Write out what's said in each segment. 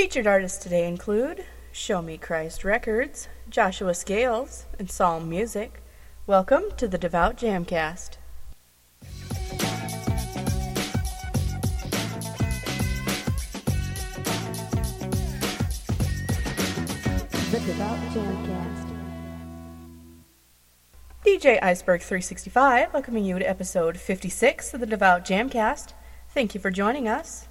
Featured artists today include Show Me Christ Records, Joshua Scales, and Psalm Muzik. Welcome to the Devout Jamcast. The Devout Jamcast. DJ Iceberg 365 welcoming you to episode 56 of the Devout Jamcast. Thank you for joining us.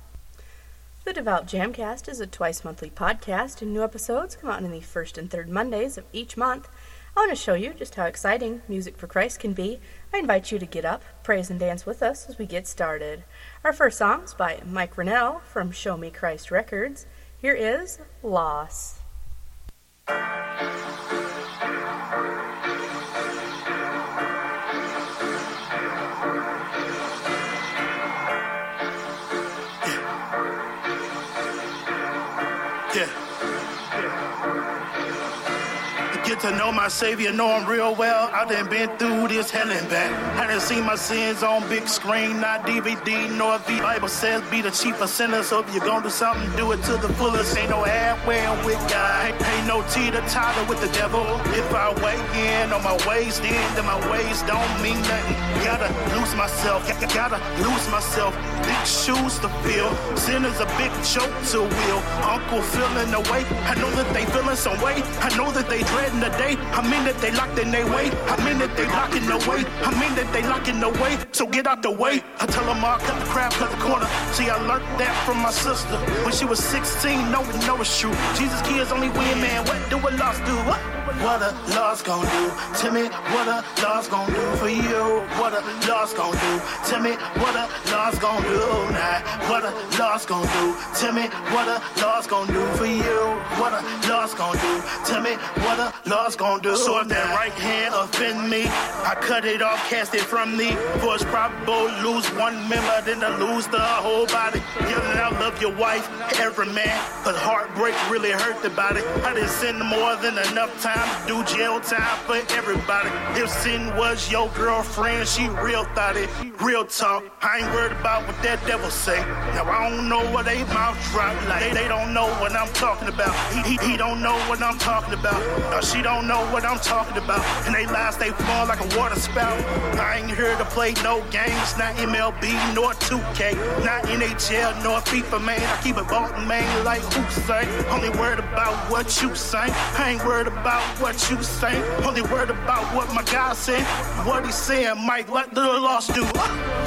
The Devout Jamcast is a twice monthly podcast, and new episodes come out on the first and third Mondays of each month. I want to show you just how exciting Music for Christ can be. I invite you to get up, praise, and dance with us as we get started. Our first song is by Mike Renell from Show Me Christ Records. Here is Loss. Get to know my Savior, know him real well. I done been through this hell and back. I done seen my sins on big screen, not DVD nor V. Bible says be the chief of sinners. So if you're gonna do something, do it to the fullest. Ain't no halfway with God. Ain't no teeter totter with the devil. If I weigh in on my ways, then, then my ways don't mean nothing. Gotta lose myself, gotta lose myself. Big shoes to fill. Sin is a big joke to wheel. Uncle feeling the weight. I know that they feeling some weight. I know that they dreading the day. I mean that they locked in their way. I mean that they locking the way. I mean that they locking the way. So get out the way. I tell them all cut the crap, cut the corner. See, I learned that from my sister when she was 16. No, no, it's true. Jesus kids only win, man. What do a lost do? What? What a loss gonna do Tell me? What a loss gonna do for you? What a loss gonna do Tell me? What a loss gonna do now? What a loss gonna do Tell me? What a loss gonna do for you? What a loss gonna do Tell me? What a loss gonna do? So if that right hand offend me, I cut it off, cast it from me. For it's probable lose one member, then to lose the whole body. Yeah, then I love your wife, every man, but heartbreak really hurt the body. I didn't send more than enough time do jail time for everybody. If sin was your girlfriend, she real thought it. Real talk, I ain't worried about what that devil say. Now I don't know what they mouth drop like. They, they don't know what I'm talking about. He, he, he don't know what I'm talking about. Now she don't know what I'm talking about. And they lies, they fall like a water spout. I ain't here to play no games, not MLB nor 2K, not NHL nor FIFA, man. I keep it bought man like who say. Only worried about what you say. I ain't worried about what you say. Only worried about what my God said. What he saying, Mike, what the loss do.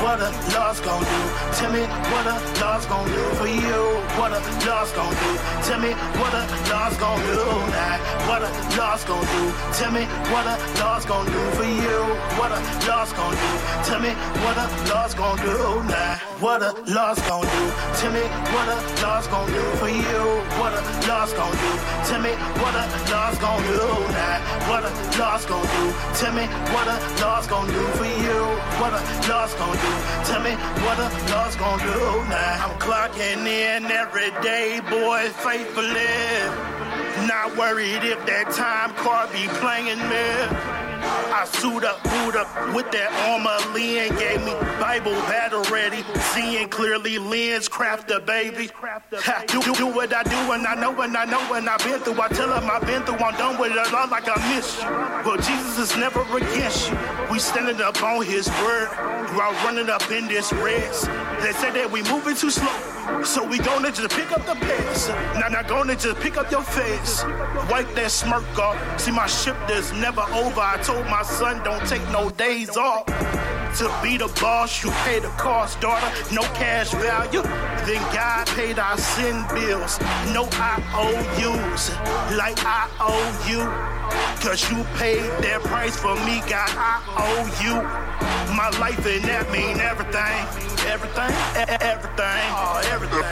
What a loss gonna do Tell me? What a loss gonna do for you? What a loss gonna do Tell me? What a loss gonna do now? What a loss gonna do Tell me? What a loss gonna do for you? What a loss gonna do to me? What a loss gonna do now? What a loss gonna do to me? What a loss gonna do for you? What a loss gonna do to me? What a loss gonna do now? What a loss gonna do to me? What a loss gonna do for you? What a loss gonna do to me? What a loss gonna do now? I'm clocking in every day, boy, faithfully. Not worried if that time card be playing me. I suit up, boot up with that armor. Lynn gave me Bible battle ready. Seeing clearly, Lynn's craft a baby. Ha, do, do, what I do and I know and I know and I've been through. I tell him I've been through. I'm done with it all like I miss you. Well, Jesus is never against you. We standing up on his word You are running up in this race. They say that we moving too slow. So we gonna just pick up the pace. Now, now gonna just pick up your face. Wipe that smirk off. See, my ship is never over. I told my son, don't take no days off. To be the boss, you pay the cost, daughter. No cash value. Then God paid our sin bills. No IOUs. Like I owe you. Cause you paid that price for me, God. I owe you. My life and that mean everything. Everything. Everything. Oh, everything.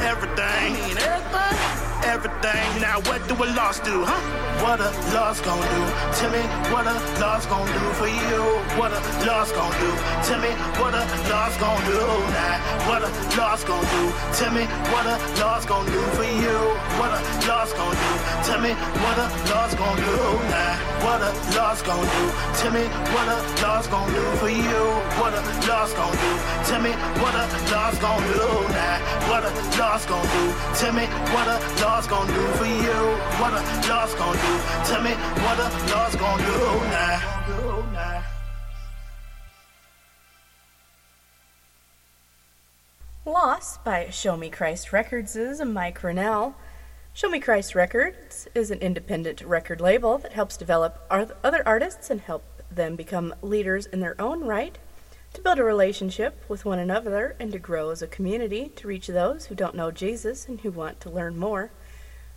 Everything. everything. Everything. Now Now what do a loss do, huh? What a loss gonna do? Tell me what a loss gonna do for you. What a loss gonna do? Tell me what a loss gonna do now. What a loss gonna do? Tell me what a loss gonna do for you. What a loss gonna do? Tell me what a loss gonna do now. What a loss gonna do? Tell me what a loss gonna do for you. What a loss gonna do? Tell me what a loss gonna do now. What a loss gonna do? Tell me what a loss gonna do for you. What gonna do? Tell me what gonna do now. By Show Me Christ Records is Mike Renell. Show Me Christ Records is an independent record label that helps develop other artists and help them become leaders in their own right, to build a relationship with one another, and to grow as a community to reach those who don't know Jesus and who want to learn more.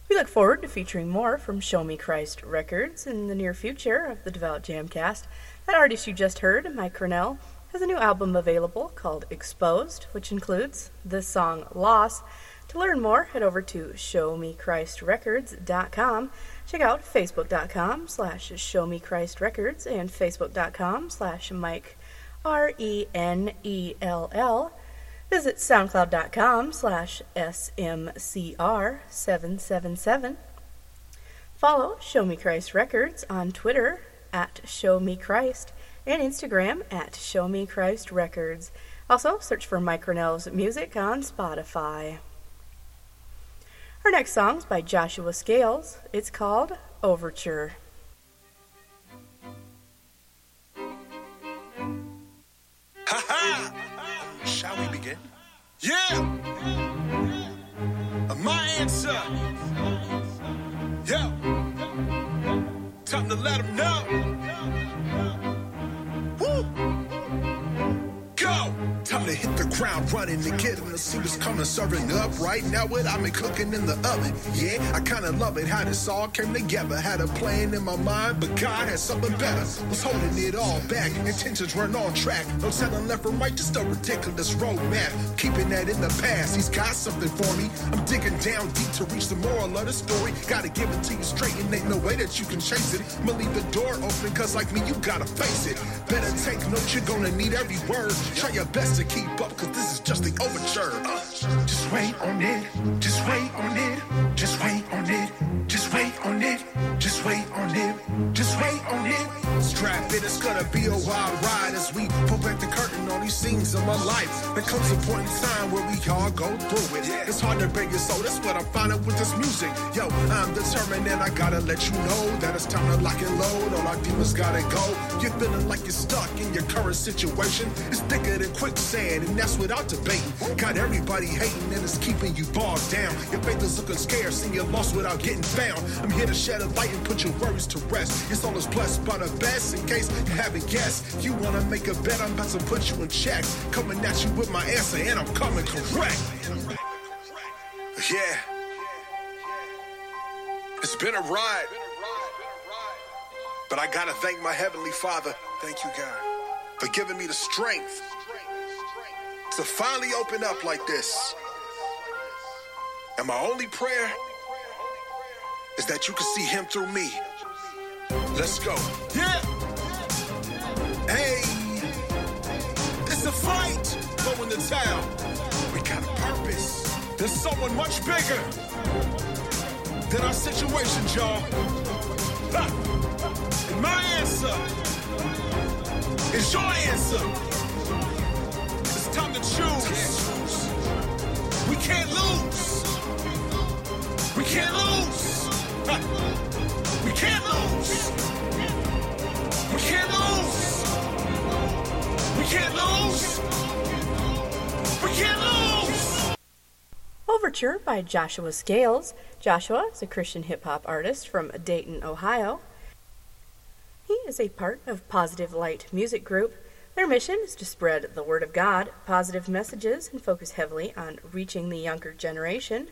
We look forward to featuring more from Show Me Christ Records in the near future of the Devout Jamcast. That artist you just heard, Mike Renell, has a new album available called Exposed, which includes the song Loss. To learn more, head over to showmechristrecords.com. Check out facebook.com slash showmechristrecords and facebook.com slash Mike R-E-N-E-L-L. Visit soundcloud.com slash smcr777. Follow Show Me Christ Records on Twitter at Show Me Christ and Instagram at Show Me Christ Records. Also, search for Mike Renell's music on Spotify. Our next song is by Joshua Scales. It's called Overture. Shall we begin? Yeah! Uh, my answer. Yeah! Time to let them know. Woo! Go! Time to hit ground running and get them to see what's coming. Serving up right now what I'm cooking in the oven. Yeah, I kinda love it how this all came together. Had a plan in my mind, but God had something better. Was holding it all back. Intentions weren't on track. No telling left or right, just a ridiculous roadmap. Keeping that in the past, he's got something for me. I'm digging down deep to reach the moral of the story. Gotta give it to you straight, and ain't no way that you can chase it. I'ma leave the door open, cause like me, you gotta face it. Better take notes, you're gonna need every word. Try your best to keep up, cause this is just the overture. Uh, just wait on it, just wait on it, just wait on it, just wait on it, just wait on it, just wait on it. Strap it, it's gonna be a wild ride. As these scenes of my life. There comes a point in time where we all go through it. It's hard to break it, so that's what I'm finding with this music. Yo, I'm determined and I gotta let you know that it's time to lock and load. All our demons gotta go. You're feeling like you're stuck in your current situation. It's thicker than quicksand, and that's without debating. Got everybody hating and it's keeping you bogged down. Your faith is looking scarce and you're lost without getting found. I'm here to shed a light and put your worries to rest. Your soul is blessed by the best in case you haven't guessed. You wanna make a bet, I'm about to put you in check. Coming at you with my answer, and I'm coming correct. Yeah. It's been a ride. But I gotta thank my Heavenly Father. Thank you, God, for giving me the strength to finally open up like this. And my only prayer is that you can see Him through me. Let's go. Yeah. Fight going to town. We got a purpose. There's someone much bigger than our situation, y'all. And my answer is your answer. It's time to choose. We can't lose. We can't lose. We can't lose. Can't lose. We can't lose. Overture by Joshua Scales. Joshua is a Christian hip hop artist from Dayton, Ohio. He is a part of Positive Light Music Group. Their mission is to spread the Word of God, positive messages, and focus heavily on reaching the younger generation.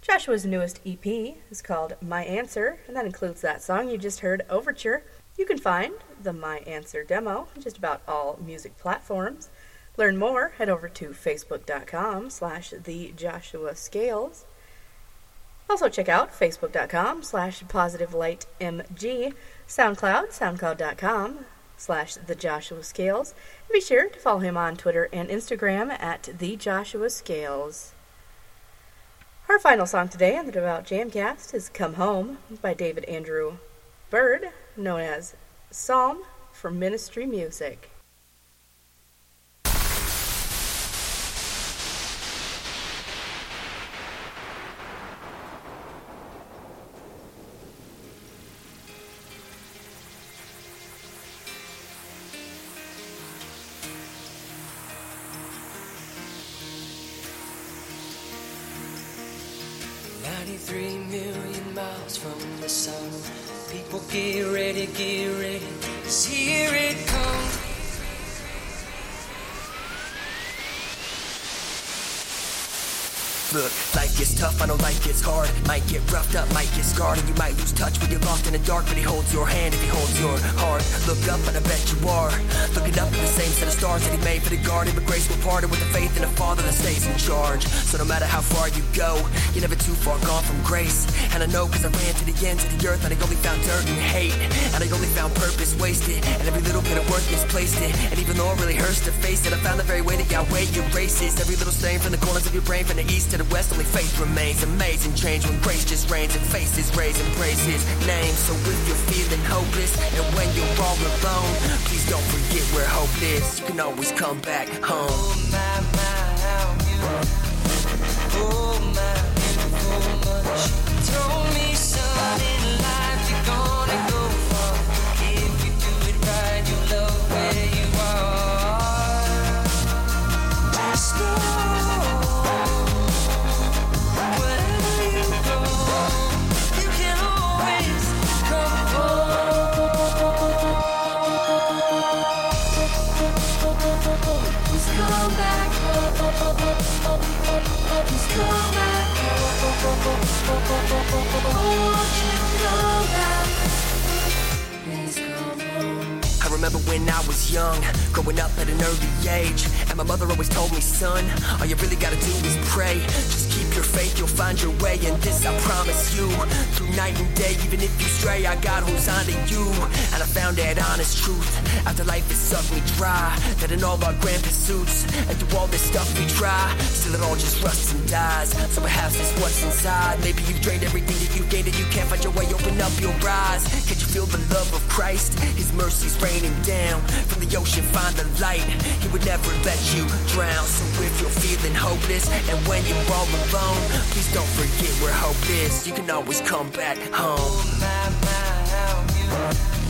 Joshua's newest EP is called My Answer, and that includes that song you just heard, Overture. You can find the My Answer demo on just about all music platforms. Learn more, head over to facebook.com slash the Joshua Scales. Also check out facebook.com slash positivelightmg, SoundCloud, soundcloud.com slash the Joshua Scales. Be sure to follow him on Twitter and Instagram at the Joshua Scales. Our final song today on the Devout Jamcast is Come Home by David Andrew Bird, known as Psalm for Ministry Music. People get ready, get ready. Cause here Look, life gets tough, I know life gets hard. Might get roughed up, might get scarred, and you might lose touch when you're lost in the dark. But he holds your hand if he holds your heart. Look up, and I bet you are. Looking up at the same set of stars that he made for the garden. But grace will part with the faith in a father that stays in charge. So no matter how far you go, you're never too far gone from grace. And I know cause I ran to the ends of the earth, and I only found dirt and hate. And I only found purpose wasted, and every little bit of work misplaced it. And even though it really hurts to face it, I found the very way that Yahweh erases every little stain from the corners of your brain, from the east to the west. Only faith remains amazing change when grace just reigns and faces raise and praise his name. So if you're feeling hopeless and when you're all alone, please don't forget where hope is. You can always come back home. Oh my, my, how Oh my. Told me, son, in life you're gonna was young, growing up at an early age. And my mother always told me, son, all you really gotta do is pray. Just keep your faith, you'll find your way. And this I promise you, night and day, even if you stray, I got who's onto you. And I found that honest truth after life has sucked me dry. That in all our grand pursuits, and through all this stuff we try, still it all just rusts and dies. So perhaps it's what's inside. Maybe you've drained everything that you've gained and you can't find your way. Open up your eyes. Can't you feel the love of Christ? His mercy's raining down from the ocean. Find the light. He would never let you drown. So if you're feeling hopeless and when you're all alone, please don't forget where hope is. You can always come back home. My, my,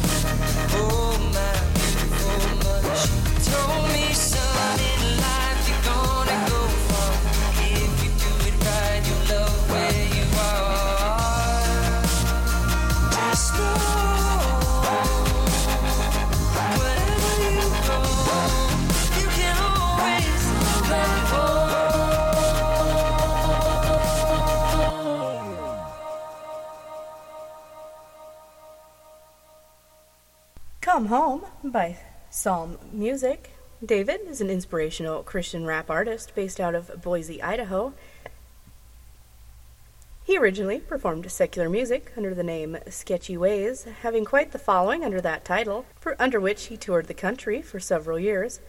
by Psalm Muzik. David is an inspirational Christian rap artist based out of Boise, Idaho. He originally performed secular music under the name Sketchy Ways, having quite the following under that title, for, under which he toured the country for several years.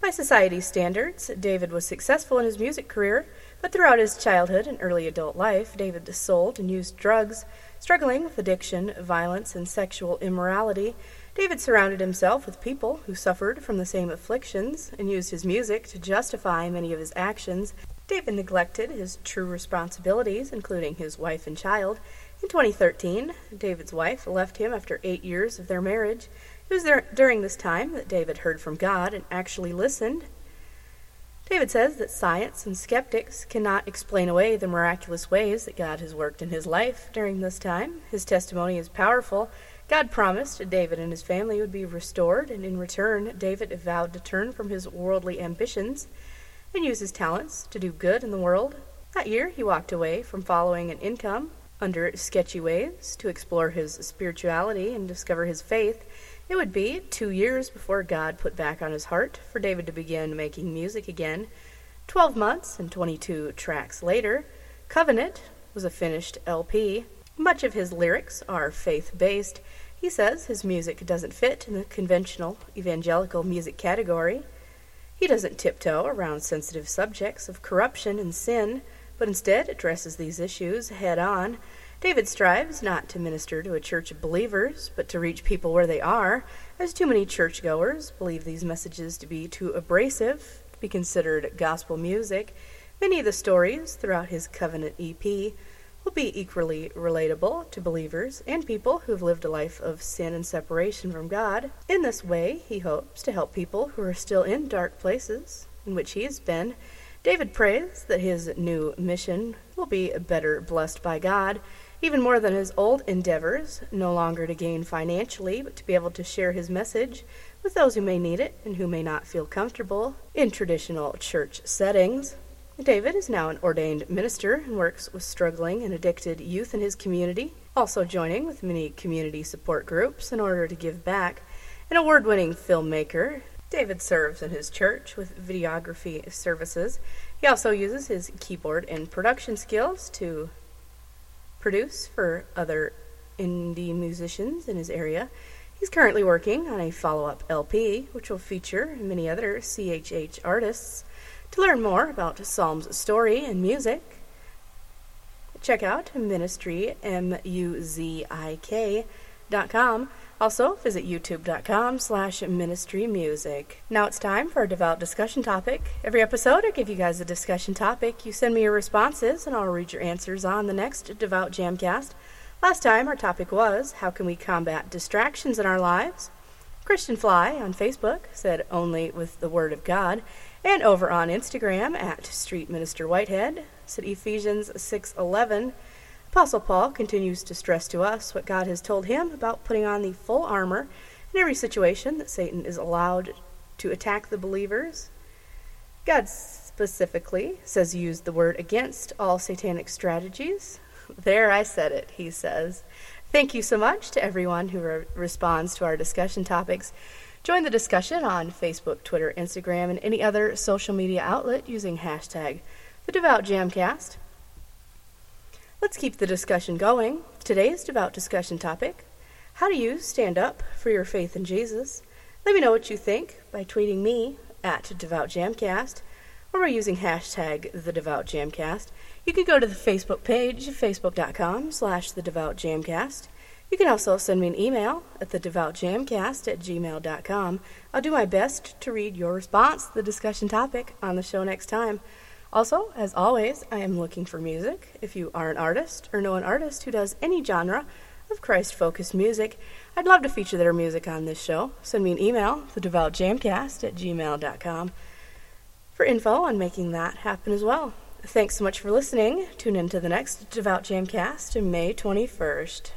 By society's standards, David was successful in his music career, but throughout his childhood and early adult life, David sold and used drugs, struggling with addiction, violence, and sexual immorality. David surrounded himself with people who suffered from the same afflictions and used his music to justify many of his actions. David neglected his true responsibilities, including his wife and child. In 2013, David's wife left him after eight years of their marriage. It was there, during this time that David heard from God and actually listened. David says that science and skeptics cannot explain away the miraculous ways that God has worked in his life during this time. His testimony is powerful. God promised David and his family would be restored, and in return, David vowed to turn from his worldly ambitions and use his talents to do good in the world. That year, he walked away from following an income under sketchy ways to explore his spirituality and discover his faith. It would be two years before God put back on his heart for David to begin making music again. Twelve months and 22 tracks later, Covenant was a finished LP. Much of his lyrics are faith based. He says his music doesn't fit in the conventional evangelical music category. He doesn't tiptoe around sensitive subjects of corruption and sin, but instead addresses these issues head on. David strives not to minister to a church of believers, but to reach people where they are, as too many churchgoers believe these messages to be too abrasive to be considered gospel music. Many of the stories throughout his Covenant EP will be equally relatable to believers and people who've lived a life of sin and separation from God. In this way, he hopes to help people who are still in dark places in which he has been. David prays that his new mission will be better blessed by God, even more than his old endeavors, no longer to gain financially, but to be able to share his message with those who may need it and who may not feel comfortable in traditional church settings. David is now an ordained minister and works with struggling and addicted youth in his community, also joining with many community support groups in order to give back. An award winning filmmaker, David serves in his church with videography services. He also uses his keyboard and production skills to produce for other indie musicians in his area. He's currently working on a follow up LP, which will feature many other CHH artists. To learn more about Psalm's story and music, check out ministrymuzik.com. Also, visit youtube.com slash ministrymusic. Now it's time for a devout discussion topic. Every episode, I give you guys a discussion topic. You send me your responses, and I'll read your answers on the next Devout Jamcast. Last time, our topic was How can we combat distractions in our lives? Christian Fly on Facebook said only with the Word of God. And over on Instagram at Street Minister Whitehead said Ephesians 6:11. Apostle Paul continues to stress to us what God has told him about putting on the full armor in every situation that Satan is allowed to attack the believers. God specifically says use the word against all satanic strategies. There, I said it, he says. Thank you so much to everyone who re- responds to our discussion topics. Join the discussion on Facebook, Twitter, Instagram, and any other social media outlet using hashtag the Devout Jamcast. Let's keep the discussion going. Today's devout discussion topic How do you stand up for your faith in Jesus? Let me know what you think by tweeting me at Devout Jamcast or by using hashtag the Devout Jamcast. You can go to the Facebook page, facebook.com slash the Devout Jamcast. You can also send me an email at the devoutjamcast at gmail.com. I'll do my best to read your response to the discussion topic on the show next time. Also, as always, I am looking for music. If you are an artist or know an artist who does any genre of Christ focused music, I'd love to feature their music on this show. Send me an email, thedevoutjamcast at gmail.com, for info on making that happen as well. Thanks so much for listening. Tune in to the next Devout Jamcast on May 21st.